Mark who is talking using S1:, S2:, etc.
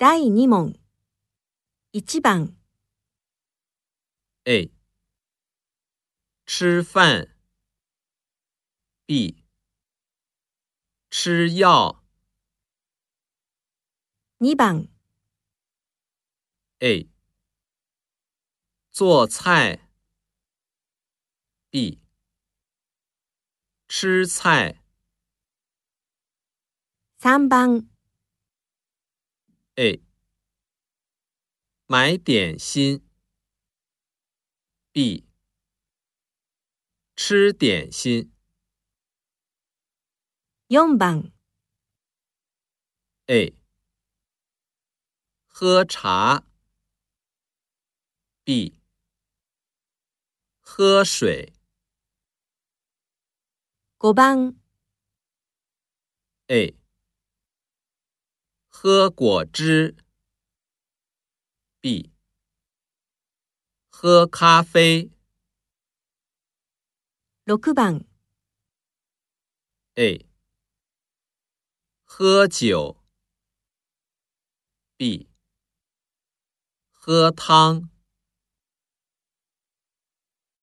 S1: 第二问，一、饭
S2: ，A，吃饭，B，吃药。
S1: 二、饭
S2: ，A，做菜，B，吃菜。
S1: 三、饭。
S2: A，买点心。B，吃点心。
S1: 四番。
S2: A，喝茶。B，喝水。
S1: 五番。
S2: A。喝果汁。B。喝咖啡。
S1: 六番。
S2: A。喝酒。B。喝汤。